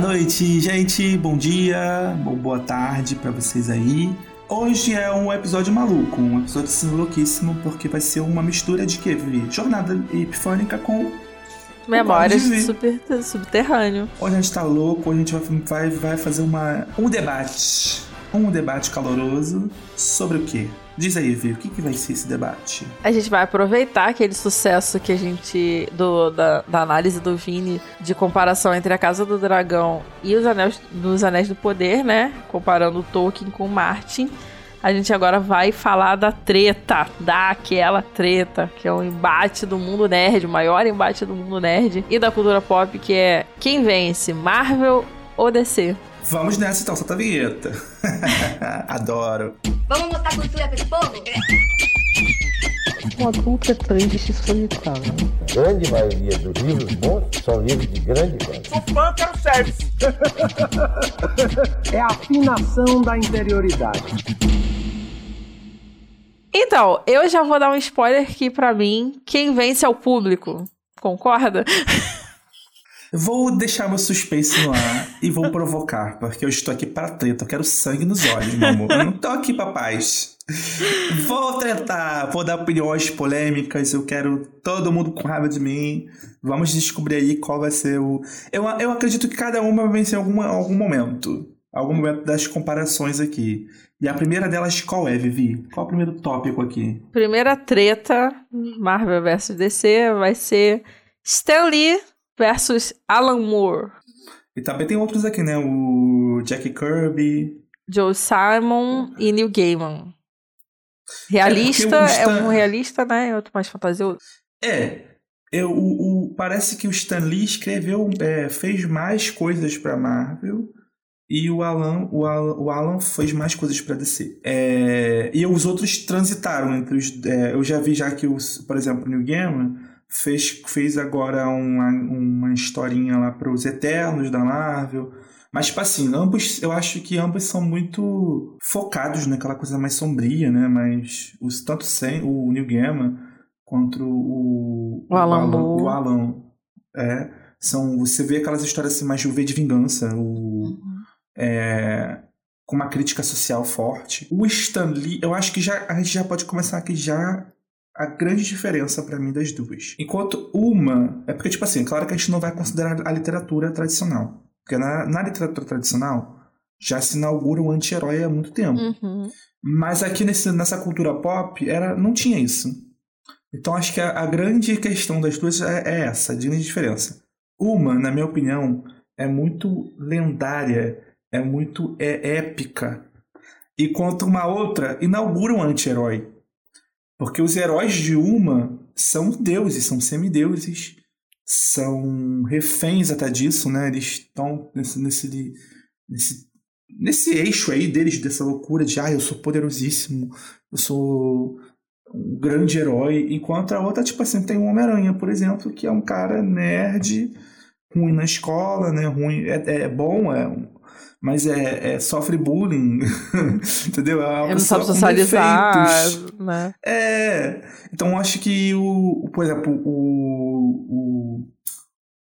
noite, gente. Bom dia, boa tarde para vocês aí. Hoje é um episódio maluco, um episódio assim, louquíssimo, porque vai ser uma mistura de quê, Vivi? Jornada epifânica com Memórias de super, subterrâneo. Hoje a gente tá louco, hoje a gente vai, vai, vai fazer uma, um debate. Um debate caloroso sobre o quê? Diz aí, Vi, o que, que vai ser esse debate? A gente vai aproveitar aquele sucesso que a gente. Do, da, da análise do Vini de comparação entre a Casa do Dragão e os Anéis, dos Anéis do Poder, né? Comparando Tolkien com Martin. A gente agora vai falar da treta, daquela treta, que é o embate do mundo nerd, o maior embate do mundo nerd e da cultura pop, que é quem vence, Marvel ou DC? Vamos nessa então, solta a vinheta. Adoro. Vamos mostrar cultura para esse povo? Um adulto é triste e solitário. grande maioria dos livros bons são livros de grande qualidade. Sou fã, quero service. é a afinação da interioridade. Então, eu já vou dar um spoiler aqui para mim. Quem vence é o público. Concorda? Vou deixar meu suspense no ar e vou provocar, porque eu estou aqui para treta. Eu quero sangue nos olhos, meu amor. Eu não aqui pra paz. Vou tretar, vou dar opiniões polêmicas. Eu quero todo mundo com raiva de mim. Vamos descobrir aí qual vai ser o. Eu, eu acredito que cada uma vai vencer em algum, algum momento. Algum momento das comparações aqui. E a primeira delas qual é, Vivi? Qual é o primeiro tópico aqui? Primeira treta, Marvel vs DC, vai ser Stan Lee versus Alan Moore. E também tem outros aqui, né? O Jack Kirby. Joe Simon e Neil Gaiman. Realista, é, Stan... é um realista, né? Outro mais fantasioso. É. Eu, o, o, parece que o Stan Lee escreveu, é, fez mais coisas para Marvel e o Alan, o Alan, o Alan fez mais coisas para DC. É, e os outros transitaram entre os. É, eu já vi já que, os, por exemplo, o Neil Gaiman fez, fez agora uma, uma historinha lá para os Eternos da Marvel. Mas, tipo assim, ambos, eu acho que ambos são muito focados naquela coisa mais sombria, né? Mas os, tanto sem, o Neil Gaiman quanto o, o Alan, o Alan, o Alan é, são, você vê aquelas histórias assim, mais de V de vingança, o, uhum. é, com uma crítica social forte. O Stan Lee, eu acho que já, a gente já pode começar aqui já a grande diferença para mim das duas. Enquanto uma, é porque, tipo assim, claro que a gente não vai considerar a literatura tradicional. Porque na, na literatura tradicional já se inaugura o anti-herói há muito tempo. Uhum. Mas aqui nesse, nessa cultura pop era, não tinha isso. Então acho que a, a grande questão das duas é, é essa, a grande diferença. Uma, na minha opinião, é muito lendária, é muito é épica. Enquanto uma outra inaugura um anti-herói. Porque os heróis de uma são deuses, são semideuses, são reféns até disso, né? Eles estão nesse, nesse, nesse, nesse eixo aí deles, dessa loucura de ah, eu sou poderosíssimo, eu sou um grande herói, enquanto a outra, tipo assim, tem o Homem-Aranha, por exemplo, que é um cara nerd, ruim na escola, né? Ruim, é, é bom, é mas é, é sofre bullying, entendeu? É Ele não sabe socializar, né? É, então acho que o, por exemplo, o, o,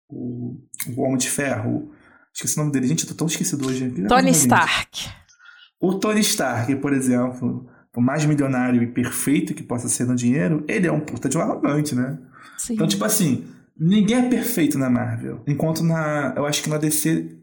o, o Homem de Ferro, esqueci o nome dele, gente, eu tô tão esquecido hoje. Tony Stark. O Tony Stark, por exemplo, o mais milionário e perfeito que possa ser no dinheiro, ele é um puta de um arrogante, né? Sim. Então, tipo assim, ninguém é perfeito na Marvel. Enquanto na. Eu acho que na DC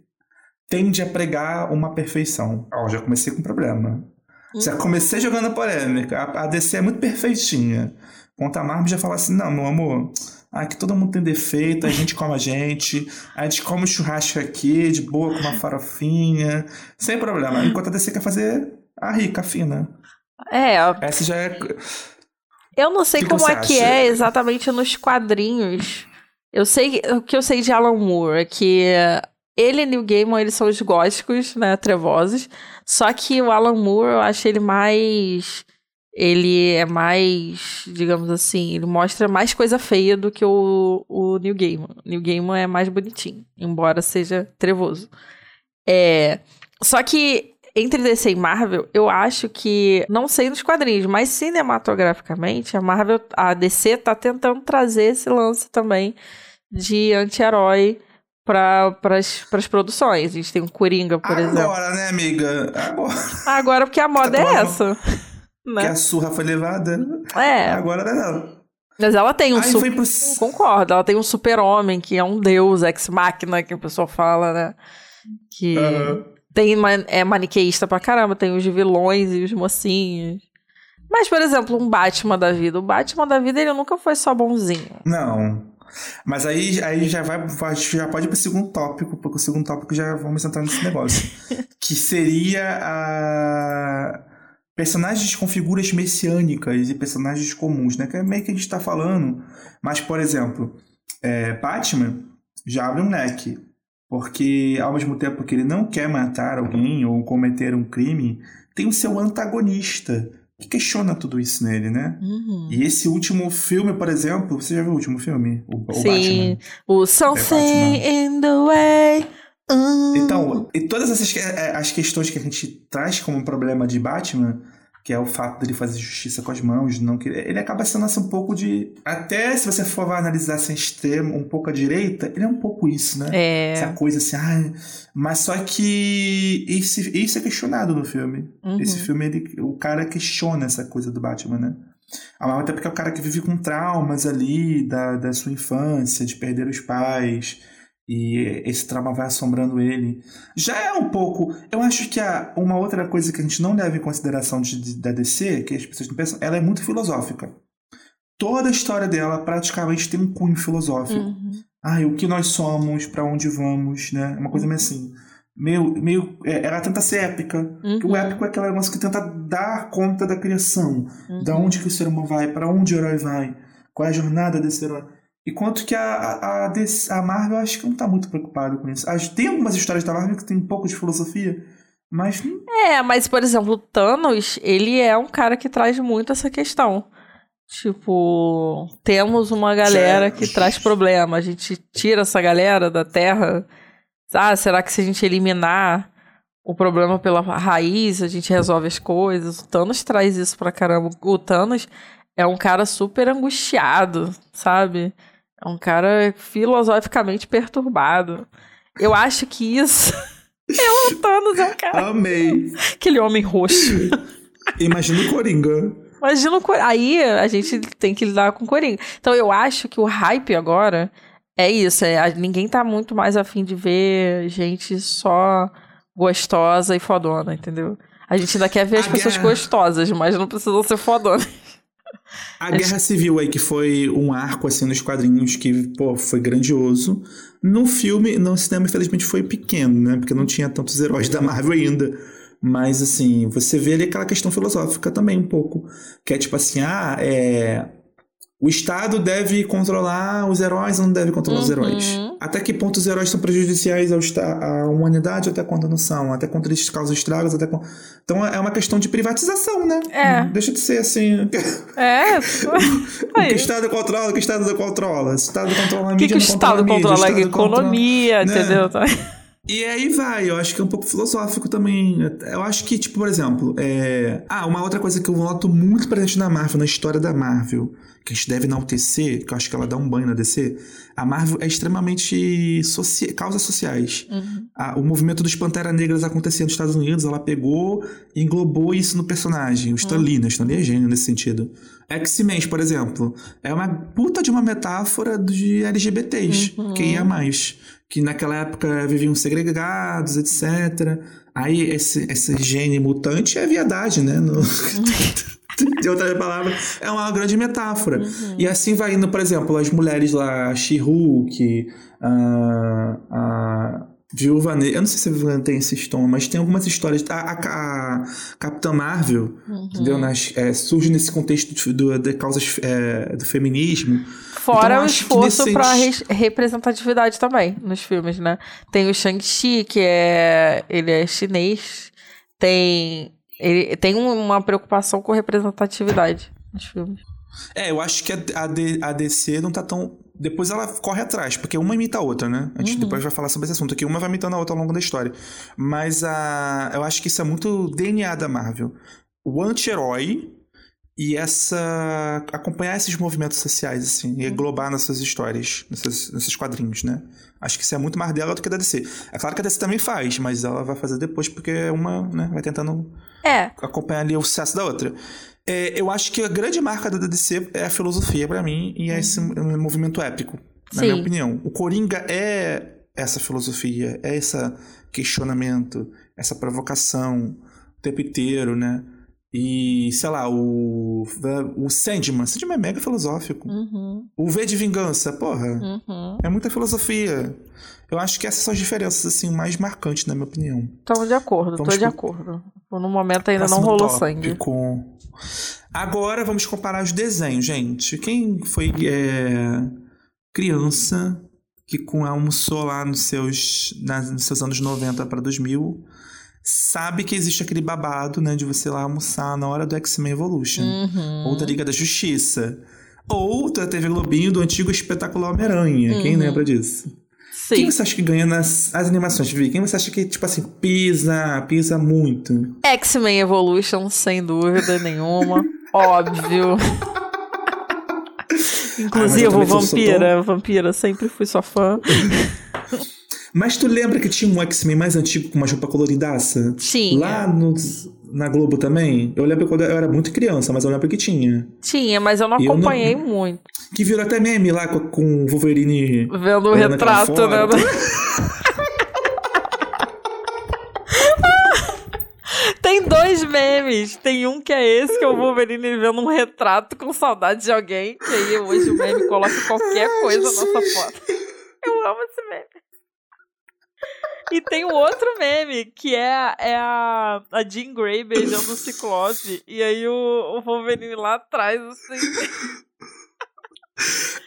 tende a pregar uma perfeição. Ó, oh, já comecei com problema. Uhum. Já comecei jogando polêmica. A, DC é muito perfeitinha. Quanto a Marvel já fala assim: não, meu amor, aqui todo mundo tem defeito, a gente come a gente, a gente come o churrasco aqui, de boa, com uma farofinha, sem problema. Enquanto a DC quer fazer a rica, a fina. É, essa já é. Eu não sei que como é acha? que é exatamente nos quadrinhos. Eu sei o que eu sei de Alan Moore é que ele e Neil Gaiman, eles são os góticos, né, trevosos. Só que o Alan Moore, eu acho ele mais... Ele é mais, digamos assim, ele mostra mais coisa feia do que o, o Neil Gaiman. Neil Gaiman é mais bonitinho, embora seja trevoso. É... Só que entre DC e Marvel, eu acho que, não sei nos quadrinhos, mas cinematograficamente, a Marvel, a DC tá tentando trazer esse lance também de anti-herói para as produções. A gente tem um Coringa, por Agora, exemplo. Agora, né, amiga? Agora. Agora, porque a moda tá é essa. Né? Que a surra foi levada. É. Agora não. Mas ela tem um super... pro... Concordo, ela tem um super-homem que é um deus, ex-máquina, que o pessoal fala, né? Que uhum. tem, é maniqueísta pra caramba, tem os vilões e os mocinhos. Mas, por exemplo, um Batman da vida. O Batman da vida, ele nunca foi só bonzinho. Não. Mas aí, aí já vai, já pode ir pro segundo tópico, porque o segundo tópico já vamos entrar nesse negócio. que seria a personagens com figuras messiânicas e personagens comuns, né? Que é meio que a gente está falando. Mas, por exemplo, é, Batman já abre um leque. Porque, ao mesmo tempo que ele não quer matar alguém ou cometer um crime, tem o seu antagonista que questiona tudo isso nele, né? Uhum. E esse último filme, por exemplo, você já viu o último filme? O, o Sim, Batman. o Something é in the Way. Então, e todas essas é, as questões que a gente traz como problema de Batman, que é o fato dele fazer justiça com as mãos, não que ele acaba sendo assim um pouco de até se você for analisar assim extremo, um pouco à direita, ele é um pouco isso, né? É. Essa coisa assim, ah, mas só que isso, isso é questionado no filme. Uhum. Esse filme ele, o cara questiona essa coisa do Batman, né? Até porque é o cara que vive com traumas ali da, da sua infância, de perder os pais, e esse trauma vai assombrando ele. Já é um pouco. Eu acho que a, uma outra coisa que a gente não leva em consideração de, de, da DC, que as pessoas não pensam, ela é muito filosófica. Toda a história dela praticamente tem um cunho filosófico. Uhum. Ah, o que nós somos, para onde vamos, né? Uma coisa meio assim. Meio, meio, é, ela tenta ser épica. Uhum. O épico é aquela negócio que tenta dar conta da criação. Uhum. Da onde que o ser humano vai, para onde o herói vai, qual é a jornada desse herói. Enquanto que a, a, a, Marvel acho que não tá muito preocupado com isso. Tem algumas histórias da Marvel que tem um pouco de filosofia, mas. É, mas, por exemplo, o Thanos, ele é um cara que traz muito essa questão. Tipo, temos uma galera que traz problema. A gente tira essa galera da Terra. Ah, será que se a gente eliminar o problema pela raiz, a gente resolve as coisas? O Thanos traz isso pra caramba. O Thanos é um cara super angustiado, sabe? É um cara filosoficamente perturbado. Eu acho que isso. É o Thanos, é um cara. Amei. Aquele homem roxo. Imagina o Coringa. Imagina o Coringa. Aí a gente tem que lidar com o Coringa. Então eu acho que o hype agora é isso. É, ninguém tá muito mais afim de ver gente só gostosa e fodona, entendeu? A gente ainda quer ver as pessoas gostosas, mas não precisam ser fodonas. A Guerra Civil aí, que foi um arco assim nos quadrinhos que, pô, foi grandioso. No filme, no cinema, infelizmente, foi pequeno, né? Porque não tinha tantos heróis da Marvel ainda. Mas, assim, você vê ali aquela questão filosófica também um pouco. Que é tipo assim, ah, é o Estado deve controlar os heróis ou não deve controlar uhum. os heróis? Até que ponto os heróis são prejudiciais ao à humanidade, até quando não são? Até quando eles causam estragos, até quando... Então é uma questão de privatização, né? É. Deixa de ser assim. É. o que o Estado controla, o que o Estado não controla. O Estado controla a mídia, que, o Estado controla? A economia, controla, entendeu? Né? E aí vai, eu acho que é um pouco filosófico também. Eu acho que, tipo, por exemplo, é... Ah, uma outra coisa que eu noto muito presente na Marvel, na história da Marvel, que a gente deve enaltecer, que eu acho que ela dá um banho na DC, a Marvel é extremamente socia causas sociais. Uhum. A, o movimento dos Pantera Negras acontecia nos Estados Unidos, ela pegou e englobou isso no personagem. O Stan Lee, né? Stan Lee é gênio nesse sentido. X-Men, por exemplo, é uma puta de uma metáfora de LGBTs, uhum. que ia mais. Que naquela época viviam segregados, etc. Aí esse, esse gene mutante é viadagem, né? No... de outra palavra, é uma grande metáfora. Uhum. E assim vai indo, por exemplo, as mulheres lá, She-Hulk, a, a Viúva Negra. Eu não sei se a Viúva tem esse tom, mas tem algumas histórias. A, a, a Capitã Marvel, uhum. entendeu? Nas, é, surge nesse contexto do, de causas é, do feminismo. Fora então, o esforço para nesse... representatividade também nos filmes, né? Tem o Shang-Chi, que é. Ele é chinês. Tem ele tem uma preocupação com representatividade nos filmes. É, eu acho que a, a, DC não tá tão. Depois ela corre atrás, porque uma imita a outra, né? A gente uhum. depois vai falar sobre esse assunto aqui. Uma vai imitando a outra ao longo da história. Mas a, eu acho que isso é muito DNA da Marvel. O anti-herói e essa acompanhar esses movimentos sociais assim e englobar nessas histórias, nesses, nesses quadrinhos, né? Acho que isso é muito mais dela do que da DC. É claro que a DC também faz, mas ela vai fazer depois porque uma, né, vai tentando é. acompanhar ali o sucesso da outra. É, eu acho que a grande marca da DC é a filosofia para mim e é esse uhum. movimento épico, na Sim. minha opinião. O Coringa é essa filosofia, é esse questionamento, essa provocação o tempo inteiro, né? E, sei lá, o, o Sandman. Sandman é mega filosófico. Uhum. O V de Vingança, porra. Uhum. É muita filosofia. Eu acho que essas são as diferenças, assim, mais marcantes, na minha opinião. Estamos de acordo, vamos tô de acordo. No momento ainda não rolou sangue. Agora vamos comparar os desenhos, gente. Quem foi é, criança que com almoçou lá nos seus, nos seus anos 90 para 2000 sabe que existe aquele babado, né, de você lá almoçar na hora do X-Men Evolution. Uhum. Ou da Liga da Justiça. Ou da TV Globinho do antigo espetacular Homem-Aranha. Uhum. Quem lembra disso? Quem você acha que ganha nas as animações, Vi? Quem você acha que, tipo assim, pisa, pisa muito? X-Men Evolution, sem dúvida nenhuma. Óbvio. Inclusive, ah, Vampira. Vampira, sempre fui sua fã. Mas tu lembra que tinha um X-Men mais antigo com uma roupa coloridaça? Sim. Lá no, na Globo também? Eu lembro quando eu era muito criança, mas eu lembro que tinha. Tinha, mas eu não acompanhei não... muito. Que virou até meme lá com o Wolverine. Vendo o retrato, né? Tem dois memes. Tem um que é esse, que é o Wolverine vendo um retrato com saudade de alguém. Que aí hoje o meme coloca qualquer coisa nessa foto. Eu amo esse meme. E tem o outro meme, que é, é a, a Jean Grey beijando o Ciclope. E aí o, o Wolverine lá atrás, assim.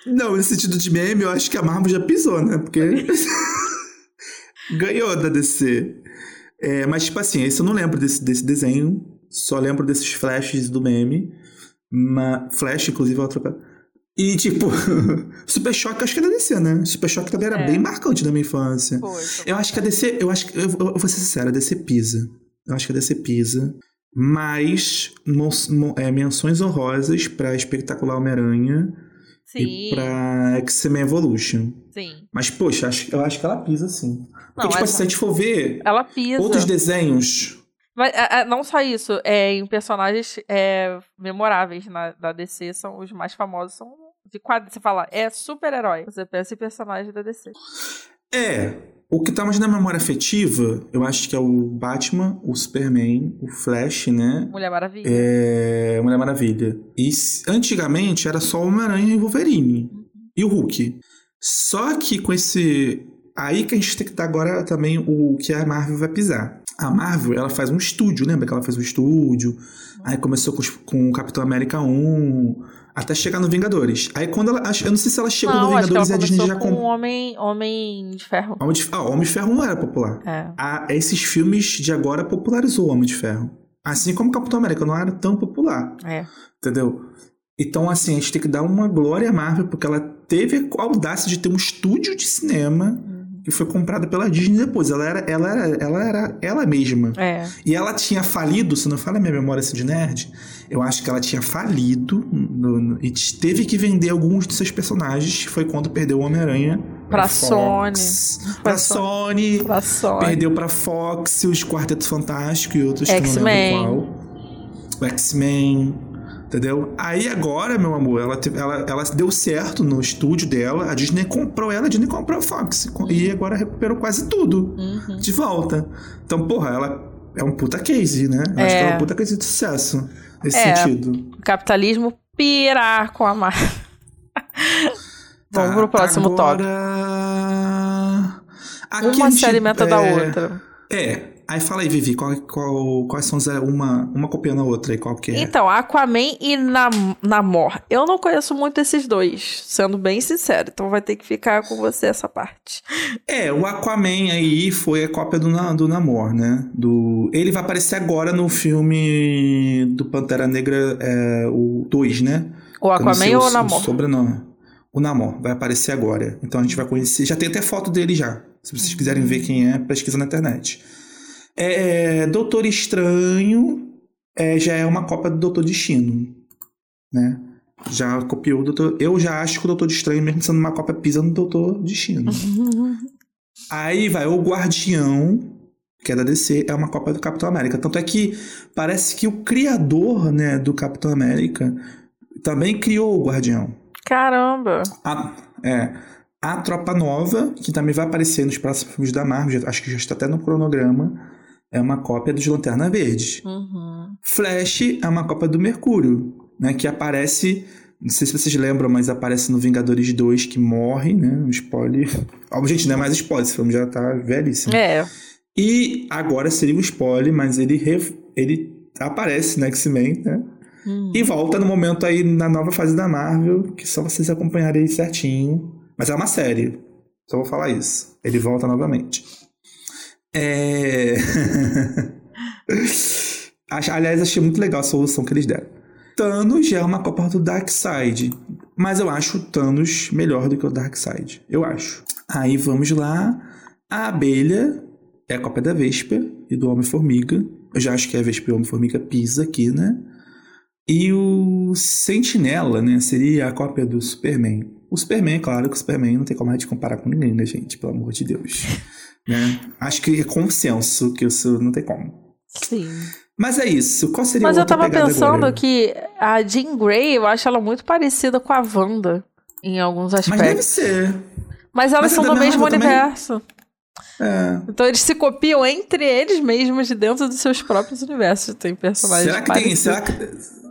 Não, nesse sentido de meme, eu acho que a Marvel já pisou, né? Porque. Ganhou da DC. É, mas, tipo assim, esse eu não lembro desse, desse desenho. Só lembro desses flashes do meme. Uma, flash, inclusive, é outra. E, tipo, Super Choque acho que é da DC, né? Super Choque também era é. bem marcante na minha infância. Foi, eu acho que a DC, eu acho que, eu, eu vou ser sincero, a DC pisa. Eu acho que a DC pisa. Mas é, menções honrosas pra Espetacular Homem-Aranha e pra X-Men Evolution. Sim. Mas, poxa, acho, eu acho que ela pisa sim. Porque, não, tipo, essa... se a gente for ver ela pisa. outros desenhos mas é, é, não só isso, é, em personagens é, memoráveis na, da DC, são os mais famosos são de quadro, você fala, é super-herói. Você pensa em personagem da DC. É. O que tá mais na memória afetiva, eu acho que é o Batman, o Superman, o Flash, né? Mulher Maravilha. É. Mulher Maravilha. E antigamente era só Homem-Aranha e Wolverine. E o Hulk. Só que com esse. Aí que a gente tem que dar agora também o que a Marvel vai pisar. A Marvel, ela faz um estúdio, lembra que ela fez um estúdio? Aí começou com, com o Capitão América 1, até chegar no Vingadores. Aí quando ela. Eu não sei se ela chegou não, no Vingadores e a Disney já comprou. Homem, Homem de Ferro. Homem de, ah, Homem de Ferro não era popular. É. A, esses filmes de agora popularizou o Homem de Ferro. Assim como Capitão América não era tão popular. É. Entendeu? Então, assim, a gente tem que dar uma glória à Marvel, porque ela teve a audácia de ter um estúdio de cinema que foi comprada pela Disney depois. Ela era ela, era, ela, era ela mesma. É. E ela tinha falido, se não fala minha memória assim de nerd, eu acho que ela tinha falido no, no, e teve que vender alguns de seus personagens. Foi quando perdeu o Homem-Aranha. Pra, pra Sony. Pra, pra Sony. Pra Sony. Perdeu pra Fox, os Quarteto Fantástico e outros. O X-Men. Entendeu? Aí agora, meu amor, ela, ela, ela deu certo no estúdio dela, a Disney comprou ela, a Disney comprou a Fox. E agora recuperou quase tudo uhum. de volta. Então, porra, ela é um puta case, né? É. Acho que ela é um puta case de sucesso nesse é, sentido. O capitalismo pirar com a marca. Vamos tá, pro próximo agora... Uma se alimenta é... da outra. É, Aí fala aí, Vivi, qual, qual, quais são uma, uma copiando a outra aí, qual que é? Então, Aquaman e Nam Namor. Eu não conheço muito esses dois, sendo bem sincero, então vai ter que ficar com você essa parte. É, o Aquaman aí foi a cópia do, do Namor, né? Do, ele vai aparecer agora no filme do Pantera Negra, é, o 2, né? O Aquaman ou o Namor? O sobrenome. O Namor vai aparecer agora. Então a gente vai conhecer. Já tem até foto dele já. Se vocês quiserem ver quem é, pesquisa na internet. É, Doutor Estranho é, já é uma cópia do Doutor Destino. né? Já copiou o Doutor. Eu já acho que o Doutor Estranho, mesmo sendo uma cópia, pisa no Doutor Destino. Aí vai o Guardião, que é da DC, é uma cópia do Capitão América. Tanto é que parece que o criador, né, do Capitão América também criou o Guardião. Caramba! A, é. A Tropa Nova, que também vai aparecer nos próximos filmes da Marvel, acho que já está até no cronograma, é uma cópia dos Lanterna Verde. Uhum. Flash é uma cópia do Mercúrio, né, que aparece, não sei se vocês lembram, mas aparece no Vingadores 2 que morre, né, um spoiler. Ó, gente, não é mais spoiler, esse filme já tá velhíssimo. É. E agora seria um spoiler, mas ele, re- ele aparece no X-Men, né? Hum. E volta no momento aí na nova fase da Marvel, que só vocês acompanharem certinho. Mas é uma série. Só vou falar isso. Ele volta novamente. É. Aliás, achei muito legal a solução que eles deram. Thanos já é uma copa do Darkseid. Mas eu acho o Thanos melhor do que o Darkseid. Eu acho. Aí vamos lá. A abelha é a cópia da Vespa e do Homem-Formiga. Eu já acho que a Vespa e o Homem-Formiga pisa aqui, né? E o Sentinela, né? Seria a cópia do Superman. O Superman, claro que o Superman não tem como a gente comparar com ninguém, né, gente? Pelo amor de Deus. Né? Acho que é consenso que isso não tem como. Sim. Mas é isso. Qual seria Mas eu tava pensando agora? que a Jean Grey, eu acho ela muito parecida com a Wanda em alguns Mas deve aspectos. ser. Mas, elas Mas é são do mesmo Marvel também? universo. É. Então eles se copiam entre eles mesmos de dentro dos seus próprios universos. Tem personagens Será que tem. parecidos. Será que,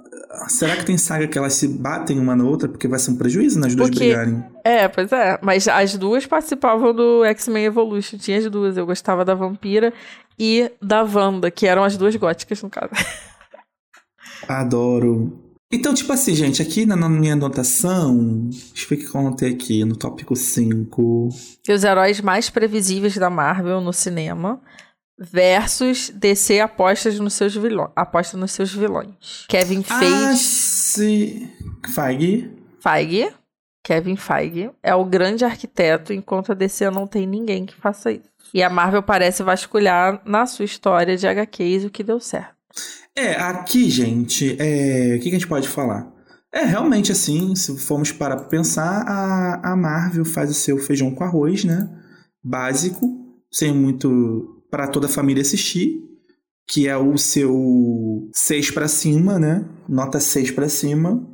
será que tem saga que elas se batem uma na outra? Porque vai ser um prejuízo nas duas Porque- brigarem. É, pois é. Mas as duas participavam do X-Men Evolution. Tinha as duas. Eu gostava da Vampira e da Wanda, que eram as duas góticas, no caso. Adoro. Então, tipo assim, gente, aqui na, minha anotação, deixa eu ver o que eu anotei aqui no tópico 5. E os heróis mais previsíveis da Marvel no cinema versus DC apostas nos seus vilões. Aposta nos seus vilões. Kevin Ah, Feige, se... Feige. Feige, Kevin Feige é o grande arquiteto, enquanto a DC não tem ninguém que faça isso. E a Marvel parece vasculhar na sua história de HQs o que deu certo. É, aqui, gente, é... o que, a gente pode falar? É, realmente, assim, se formos parar pra pensar, a, a Marvel faz o seu feijão com arroz, né? Básico, sem muito para toda a família assistir, que é o seu 6 pra cima, né? Nota 6 pra cima.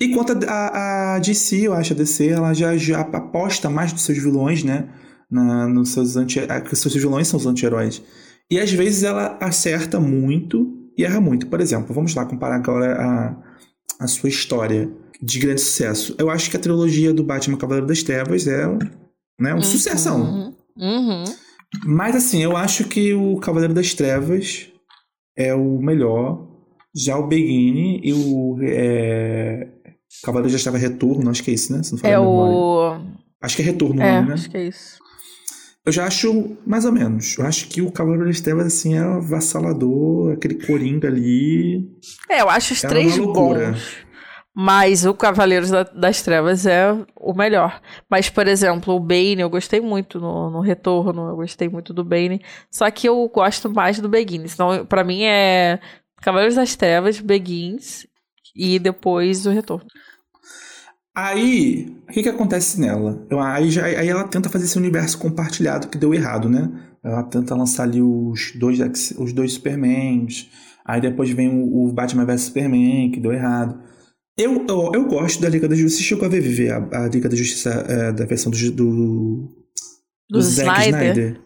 Enquanto a, a, a DC, eu acho, a DC, ela já, já aposta mais nos seus vilões, né? Na, nos seus anti que os seus vilões são os anti-heróis. E às vezes ela acerta muito e erra muito. Por exemplo, vamos lá comparar agora a, a sua história de grande sucesso. Eu acho que a trilogia do Batman Cavaleiro das Trevas é né, um sucessão. Uhum. Mas assim, eu acho que o Cavaleiro das Trevas é o melhor. Já o Begini e o é... Cavaleiro das Trevas Retorno, acho que é isso, né? Se não É o. Acho que é Retorno o É, nome, né? acho que é isso. Eu já acho mais ou menos. Eu acho que o Cavaleiro das Trevas, assim, é avassalador, aquele coringa ali. É, eu acho os É três bons. Mas o Cavaleiros da- das Trevas é o melhor. Mas, por exemplo, o Bane, eu gostei muito no, no Retorno, eu gostei muito do Bane. Só que eu gosto mais do Begins. Então, pra mim é Cavaleiros das Trevas, Begins e depois o Retorno. Aí, o que que acontece nela? Aí, já- aí ela tenta fazer esse universo compartilhado que deu errado, né? Ela tenta lançar ali os dois, os dois Supermans. Aí depois vem o, o Batman vs Superman, que deu errado. Eu, eu, eu gosto da Liga da Justiça. Você chegou a ver viver a, a Liga da Justiça é, da versão do, do, Do Snyder?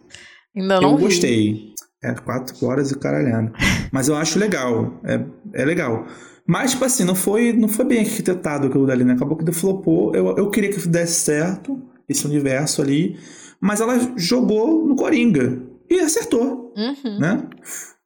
Ainda não eu vi. gostei. É quatro horas e caralhado. Mas eu acho legal. É, é legal. Mas, tipo assim, não foi, não foi bem arquitetado aquilo dali, né? Acabou que flopou. Eu, eu queria que desse certo, esse universo ali. Mas ela jogou no Coringa. E acertou, Uhum. né?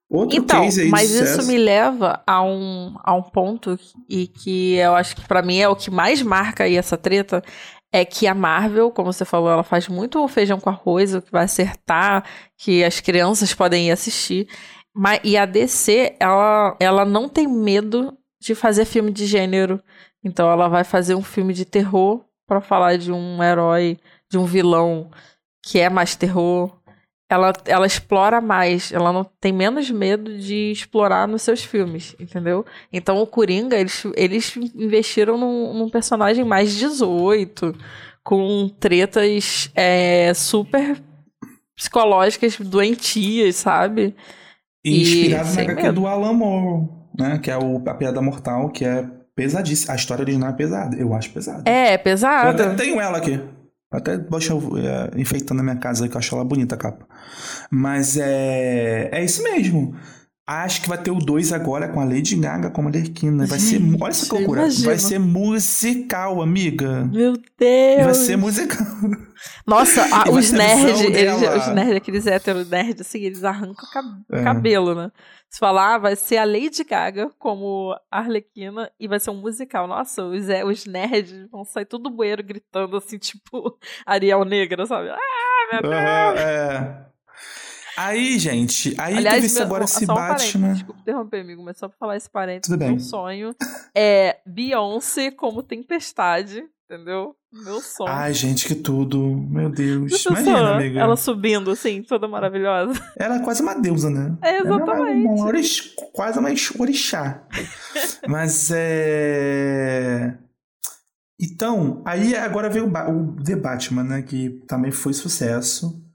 Outro Então, case aí mas sucesso. isso me leva a um, a um ponto e que eu acho que pra mim é o que mais marca aí essa treta é que a Marvel, como você falou, ela faz muito feijão com arroz, o que vai acertar, que as crianças podem ir assistir. Mas, e a DC, ela, ela não tem medo de fazer filme de gênero. Então ela vai fazer um filme de terror pra falar de um herói, de um vilão que é mais terror. Ela, ela explora mais, ela não tem menos medo de explorar nos seus filmes, entendeu? Então o Coringa, eles, eles investiram num, num personagem mais 18, com tretas é, super psicológicas doentias, sabe? E inspirado e, na HQ do Alan Moore, né? Que é o, a Piada Mortal, que é pesadíssima. A história original é pesada, eu acho pesada. É, é pesada. Eu até tenho ela aqui. Até deixa é, enfeitando a minha casa que eu acho ela bonita a capa. Mas é. É isso mesmo. Acho que vai ter o 2 agora com a Lady Gaga como Alerquina. Vai ser. Olha essa loucura. Vai ser musical, amiga. Meu Deus. Vai ser musical. Nossa, a, os nerds, os nerds, aqueles hétero nerds, assim, eles arrancam cab é. cabelo, né? Se falar, ah, vai ser a Lady Gaga como Arlequina e vai ser um musical. Nossa, os, é, os nerds vão sair todo bueiro gritando, assim, tipo Ariel Negra, sabe? Ah, meu Deus! Uhum, é. Aí, gente, aí Aliás, teve meu, agora esse só um Batman. Desculpa interromper, amigo, mas só pra falar esse parênteses, Tudo bem. meu sonho é Beyoncé como Tempestade, entendeu? Meu sonho. Ai, gente, que tudo. Meu Deus. Imagina, amiga. Ela subindo, assim, toda maravilhosa. Ela é quase uma deusa, né? É, exatamente. Ela é uma orix... quase uma orixá. mas é. Então, aí agora veio o, ba o The Batman, né? Que também foi sucesso.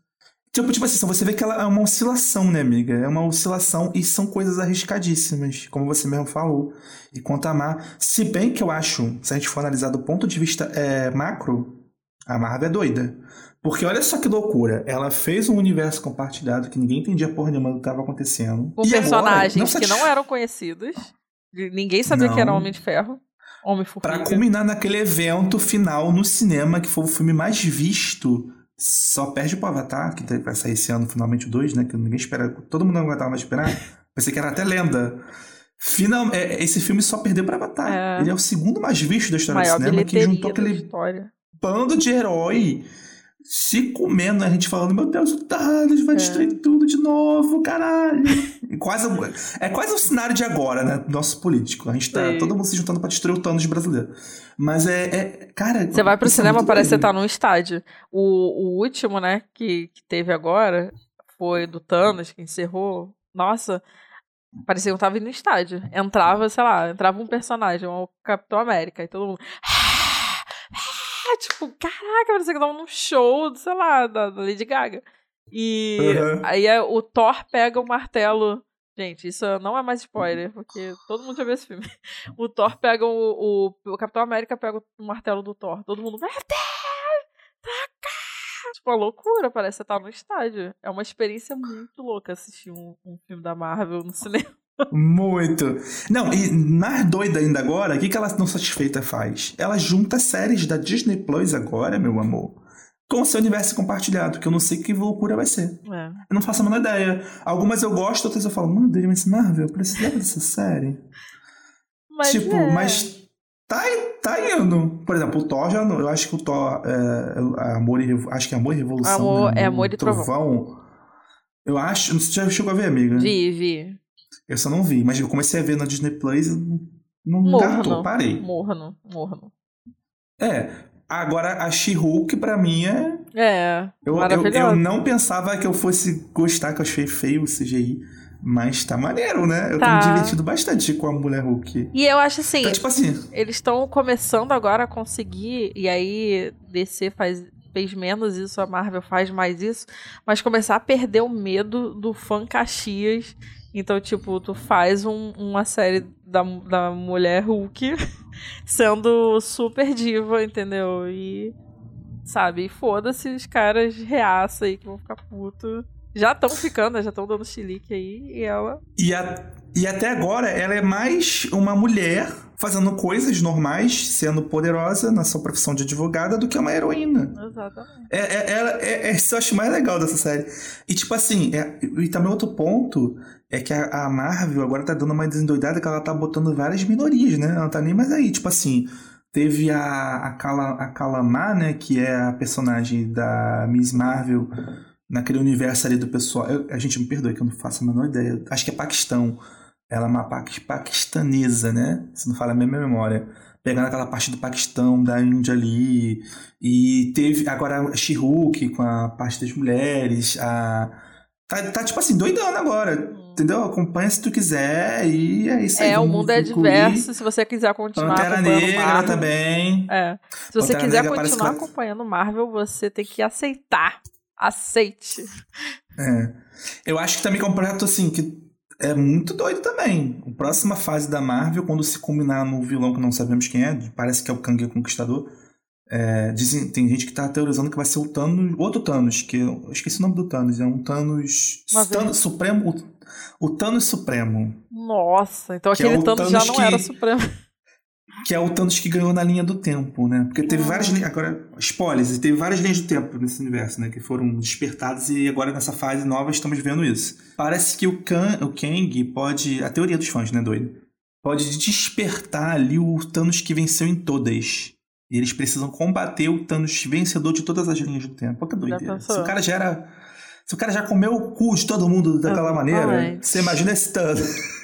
Tipo, tipo assim, você vê que ela é uma oscilação, né, amiga? É uma oscilação e são coisas arriscadíssimas, como você mesmo falou. E quanto a Mar, se bem que eu acho, se a gente for analisar do ponto de vista é, macro, a Marvel é doida. Porque olha só que loucura. Ela fez um universo compartilhado que ninguém entendia porra nenhuma do que estava acontecendo. Com e personagens agora, não que não eram conhecidos. Ninguém sabia não. que era Homem de Ferro. Homem Formiga. Pra culminar naquele evento final no cinema, que foi o filme mais visto só perde pro Avatar, que vai sair esse ano finalmente o 2, né? Que ninguém espera. Todo mundo não aguentava mais esperar. Pensei que era até lenda. Final, é, esse filme só perdeu pra Avatar. É. Ele é o segundo mais visto da história Maior do cinema, que juntou aquele história. bando de herói se comendo, né? A gente falando, meu Deus, o Thanos vai é. destruir tudo de novo, caralho. quase, é quase o cenário de agora, né? Nosso político. A gente tá Sim. todo mundo se juntando pra destruir o Thanos brasileiro. Mas é. é cara. Você vai pro é cinema, é parece que você tá num estádio. O, o último, né, que, que teve agora foi do Thanos, que encerrou. Nossa. Parecia que eu tava indo no estádio. Entrava, sei lá, entrava um personagem, o Capitão América, e todo mundo tipo, caraca, parecia que tava num show, sei lá, da, da Lady Gaga. E uhum. aí é, o Thor pega o martelo. Gente, isso não é mais spoiler, porque todo mundo já viu esse filme. O Thor pega o, o, o Capitão América pega o martelo do Thor. Todo mundo, meu Deus! Tá tipo, uma loucura, parece que você tá no estádio. É uma experiência muito louca assistir um, um filme da Marvel no cinema. Muito. Não, e na doida ainda agora, o que, que ela não satisfeita faz? Ela junta séries da Disney Plus agora, meu amor, com o seu universo compartilhado, que eu não sei que loucura vai ser. É. Eu não faço a menor ideia. Algumas eu gosto, outras eu falo, meu Deus, mas Marvel, eu precisava dessa série. Mas tipo, é. mas tá, tá indo. Por exemplo, o Thor já. Eu acho que o Thor. É, amor e, acho que é Amor e Revolução. Amor, né? É Amor e Trovão. Trovão. Eu acho. Você já chegou a ver, amiga? Vi, vi. Eu só não vi, mas eu comecei a ver na Disney Plus e não engatou, parei. Morra não, morra não. É, agora a She-Hulk pra mim é... É, eu, eu, eu, não pensava que eu fosse gostar, que eu achei feio o CGI. Mas tá maneiro, né? Eu tá. tô me divertindo bastante com a Mulher Hulk. E eu acho assim. Então, tipo assim. Eles estão começando agora a conseguir. E aí, DC faz, fez menos isso, a Marvel faz mais isso. Mas começar a perder o medo do fã Caxias então, tipo, tu faz um, uma série da, da mulher Hulk sendo super diva, entendeu? E, sabe, foda-se os caras reaça aí que vão ficar puto. Já estão ficando, né? já estão dando chilique aí, e ela. E, a, e até agora ela é mais uma mulher fazendo coisas normais, sendo poderosa na sua profissão de advogada, do que uma heroína. Exatamente. É, é, é, é, é isso eu acho mais legal dessa série. E tipo assim, é, e também outro ponto é que a, Marvel agora tá dando uma desendoidada que ela tá botando várias minorias, né? Ela tá nem mais aí. Tipo assim, teve a, a, Kala, a Kalamar, né? Que é a personagem da Miss Marvel naquele universo ali do pessoal. Eu, a gente me perdoe que eu não faço a menor ideia. Acho que é Paquistão. ela é uma paquistanesa, né? Se não fala a mesma memória. Pegando aquela parte do Paquistão, da Índia ali. E teve agora a she com a parte das mulheres. A... Tá, tá tipo assim, doidando agora. Entendeu? Acompanha se tu quiser e é isso aí. É, o mundo é diverso. Se você quiser continuar Pantera acompanhando Negra Marvel. também. É. Se você Pantera quiser Negra continuar acompanhando Marvel, você tem que aceitar. Aceite. É. Eu acho que também que é um projeto assim que é muito doido também. A próxima fase da Marvel, quando se combinar no vilão que não sabemos quem é, parece que é o Kang Conquistador. é, dizem, tem gente que tá teorizando que vai ser o Thanos, outro Thanos, que eu esqueci o nome do Thanos, é um Thanos. Thanos Supremo, o, Thanos Supremo, Nossa, então é aquele o Thanos já Thanos não era que- Supremo. que é o Thanos que ganhou na linha do tempo, né? Porque teve várias linhas, agora, spoilers, teve várias linhas do tempo nesse universo, né? Que foram despertadas e agora nessa fase nova estamos vendo isso. Parece que o, Kang, o Kang pode, a teoria dos fãs, né, doido? Pode despertar ali o Thanos que venceu em todas. E eles precisam combater o Thanos vencedor de todas as linhas do tempo. Olha que doideira. Se o cara já era... Se o cara já comeu o cu de todo mundo daquela maneira, Exatamente. você imagina esse Thanos.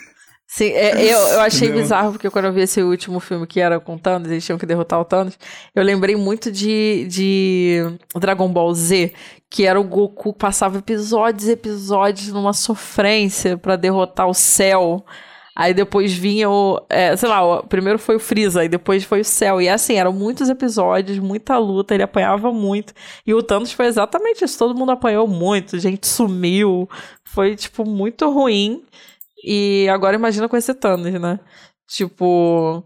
Sim, é, eu, eu achei Entendeu? bizarro, porque quando eu vi esse último filme que era com Thanos, eles tinham que derrotar o Thanos, eu lembrei muito de, de Dragon Ball Z, que era o Goku passava episódios e episódios numa sofrência pra derrotar o céu. Aí depois vinha o. é, sei lá, o primeiro foi o Freeza, aí depois foi o céu. E assim, eram muitos episódios, muita luta, ele apanhava muito. E o Thanos foi exatamente isso. Todo mundo apanhou muito, gente sumiu. Foi, tipo, muito ruim. E agora imagina com esse Thanos, né? Tipo,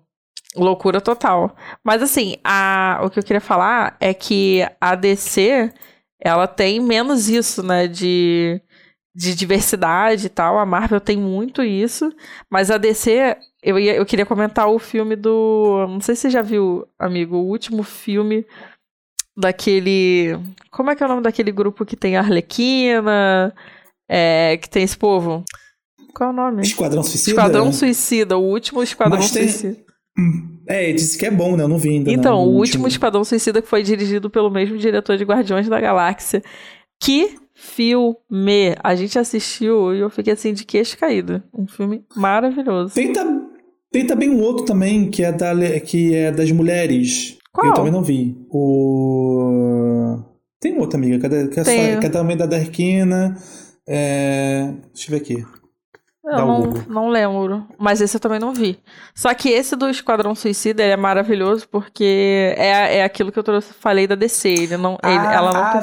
loucura total. Mas assim, a, o que eu queria falar é que a DC, ela tem menos isso, né? De, de diversidade e tal. A Marvel tem muito isso. Mas a DC, eu, ia, eu queria comentar o filme do. Não sei se você já viu, amigo, o último filme daquele. Como é que é o nome daquele grupo que tem Arlequina? É, que tem esse povo? Qual é o nome? Esquadrão Suicida? Esquadrão Suicida, o último Esquadrão tem- Suicida. Hum, É, disse que é bom, né? Eu não vi ainda. Então, não, o último Esquadrão Suicida que foi dirigido pelo mesmo diretor de Guardiões da Galáxia. Que filme! A gente assistiu e eu fiquei assim de queixo caído. Um filme maravilhoso. Tem, ta- tem também um outro também, que é, da, que é das mulheres. Qual? Eu também não vi. O... Tem outro, amiga, que é, da- que é, que é também da Darkina. É... Deixa eu ver aqui. Eu não, não lembro. Mas esse eu também não vi. Só que esse do Esquadrão Suicida é maravilhoso porque é, é aquilo que eu trouxe, falei da DC. Ele não, ele- Ah, ela não tem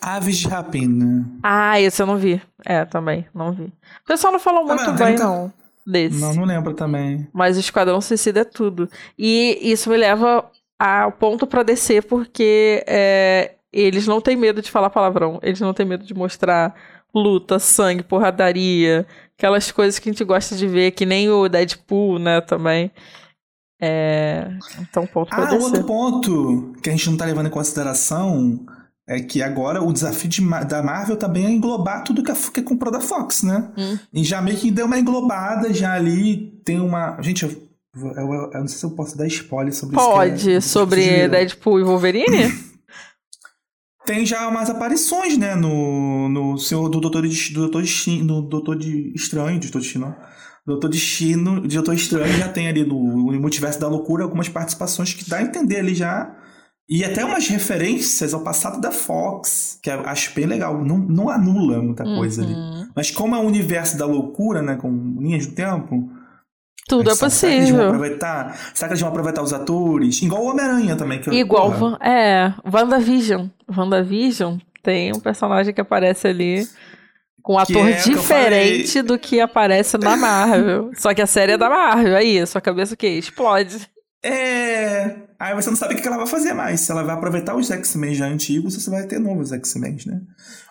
Aves... De Rapina. Ah, esse eu não vi. É, também, não vi. O pessoal não falou Tá muito bem, muita- não, desse. Não, não lembro também. Mas o Esquadrão Suicida é tudo. E isso me leva ao ponto pra descer, porque é, eles não têm medo de falar palavrão. Eles não têm medo de mostrar luta, sangue, porradaria. Aquelas coisas que a gente gosta de ver, que nem o Deadpool, né, também. É... Então, ponto pra Ah, descer. outro ponto que a gente não tá levando em consideração é que agora o desafio de da Marvel também é englobar tudo que, a, que comprou da Fox, né? Hum. E já meio que deu uma englobada, já ali tem uma. Gente, eu, eu- eu- eu não sei se eu posso dar spoiler sobre isso. que Pode, é- sobre. Deadpool e Wolverine? Tem já umas aparições, né? No, no senhor do Doutor, de- do Doutor Destino, no Doutor de Estranho, de Doutor Destino. Doutor Destino, de Doutor Estranho já tem ali no, no Multiverso da Loucura algumas participações que dá a entender ali já. E até umas referências ao passado da Fox, que eu acho bem legal. Não, não anula muita coisa ali. Uhum. Mas como é o universo da loucura, né? Com linhas do tempo. Tudo é Será que eles vão possível. aproveitar? Será que eles vão aproveitar os atores? Igual o Homem-Aranha também. Que, eu- Igual, Van- é, WandaVision. WandaVision tem um personagem que aparece ali com um ator é o que eu diferente do que aparece na Marvel. Só que a série é da Marvel, aí, sua cabeça o quê? Explode. É. Aí você não sabe o que ela vai fazer mais. Se ela vai aproveitar os X-Men já antigos ou se vai ter novos X-Men, né?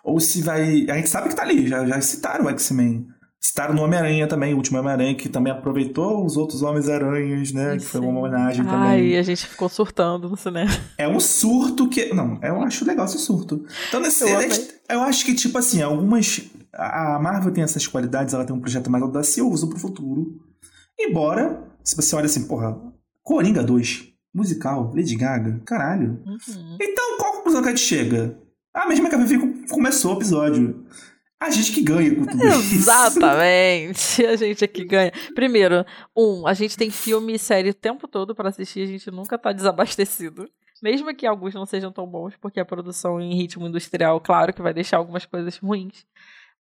Ou se vai. A gente sabe que tá ali, já, já citaram o X-Men. Citaram no Homem-Aranha também, o último Homem-Aranha, que também aproveitou os outros Homens-Aranhas, né? Que foi uma homenagem Ai, também. a gente ficou surtando no cinema. É um surto que. Não, eu acho legal esse surto. Então, nesse, Eu eu acho que, tipo assim, algumas. A Marvel tem essas qualidades, ela tem um projeto mais audacioso pro futuro. Embora, se você olha assim, porra, Coringa 2, musical, Lady Gaga, caralho. Uhum. Então, qual conclusão que a gente chega? A mesma que a Vivi começou o episódio. A gente que ganha com tudo isso. Exatamente. A gente é que ganha. Primeiro, um, a gente tem filme e série o tempo todo para assistir, a gente nunca tá desabastecido. Mesmo que alguns não sejam tão bons, porque a produção em ritmo industrial, claro que vai deixar algumas coisas ruins.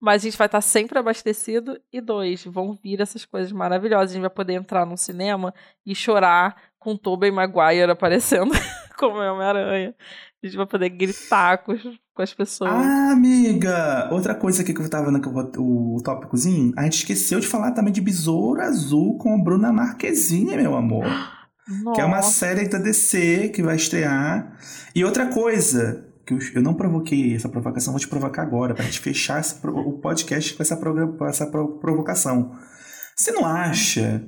Mas a gente vai estar tá sempre abastecido. E dois, vão vir essas coisas maravilhosas. A gente vai poder entrar num cinema e chorar com Tobey Maguire aparecendo como Homem-Aranha. A gente vai poder gritar com, com as pessoas. Ah, amiga! Outra coisa aqui que eu tava no o, o tópicozinho, a gente esqueceu de falar também de Besouro Azul com a Bruna Marquezine, meu amor. Nossa. Que é uma série da DC que vai estrear. E outra coisa, que eu, eu não provoquei essa provocação, vou te provocar agora, pra gente fechar esse, o podcast com essa, com essa provocação. Você não acha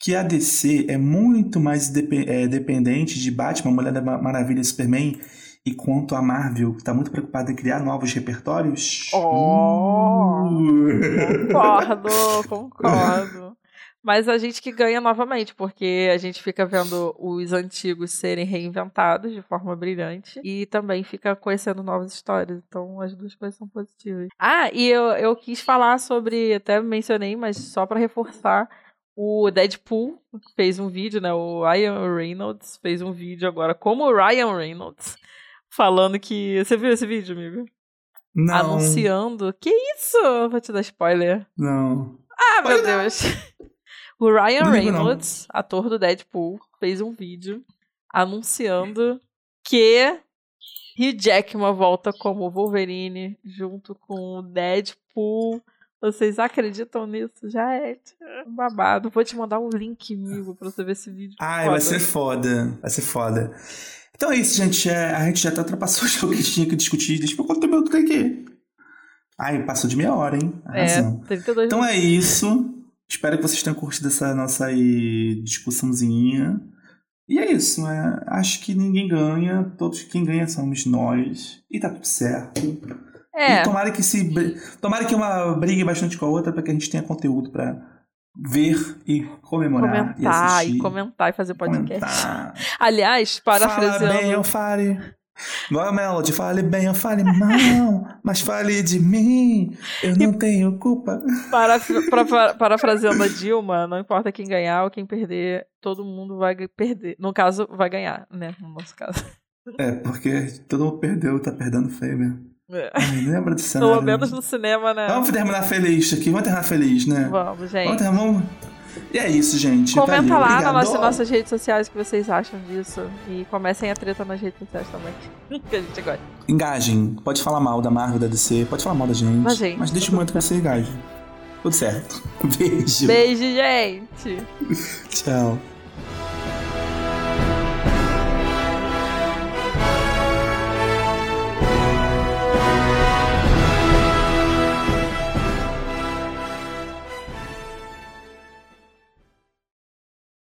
que a DC é muito mais é, dependente de Batman, Mulher Maravilha e Superman, e quanto a Marvel está muito preocupada em criar novos repertórios? Oh, uh. Concordo, concordo. Mas a gente que ganha novamente, porque a gente fica vendo os antigos serem reinventados de forma brilhante e também fica conhecendo novas histórias. Então as duas coisas são positivas. Ah, e eu, eu quis falar sobre, até mencionei, mas só para reforçar o Deadpool fez um vídeo, né? O Ryan Reynolds fez um vídeo agora como o Ryan Reynolds, falando que. Você viu esse vídeo, amigo? Não. Anunciando. Que isso? Vou te dar spoiler. Não. Ah, meu Deus. O Ryan não Reynolds, não. ator do Deadpool, fez um vídeo anunciando que Hugh Jackman volta como Wolverine junto com o Deadpool vocês acreditam nisso? Já é um babado. Vou te mandar um link, amigo, pra você ver esse vídeo. Ai, foda. vai ser foda. Vai ser foda. Então é isso, gente. É, a gente já tá ultrapassou o jogo que a gente tinha que discutir. Deixa eu quanto tempo tem aqui. Ai, passou de meia hora, hein? Arrasão. É, 32 Então é isso. Espero que vocês tenham curtido essa nossa aí, discussãozinha. E é isso, né? Acho que ninguém ganha. Todos quem ganha somos nós. E tá tudo certo. É. E tomara que se. Tomara que uma brigue bastante com a outra para que a gente tenha conteúdo para ver e comemorar. Comentar e, assistir, e comentar e fazer podcast. Comentar. Aliás, parafraseando. Fala eu fale. A Melody, fale bem, eu fale mal, mas fale de mim, eu não tenho culpa. Para, para, parafraseando a Dilma, não importa quem ganhar ou quem perder, todo mundo vai perder. No caso, vai ganhar, né? No nosso caso. É, porque todo mundo perdeu, tá perdendo feio mesmo. É. Lembra do cenário. Pelo menos no cinema, né? Vamos terminar feliz aqui. Vamos terminar feliz, né? Vamos, gente. Vamos terminar. E é isso, gente. Comenta Valeu. lá nas nossas, redes sociais o que vocês acham disso. E comecem a treta nas redes sociais também. que a gente gosta. Engajem. Pode falar mal da Marvel, da DC. Pode falar mal da gente. Mas, gente, mas deixa muito que você engaje. Tudo certo. Beijo. Beijo, gente. Tchau.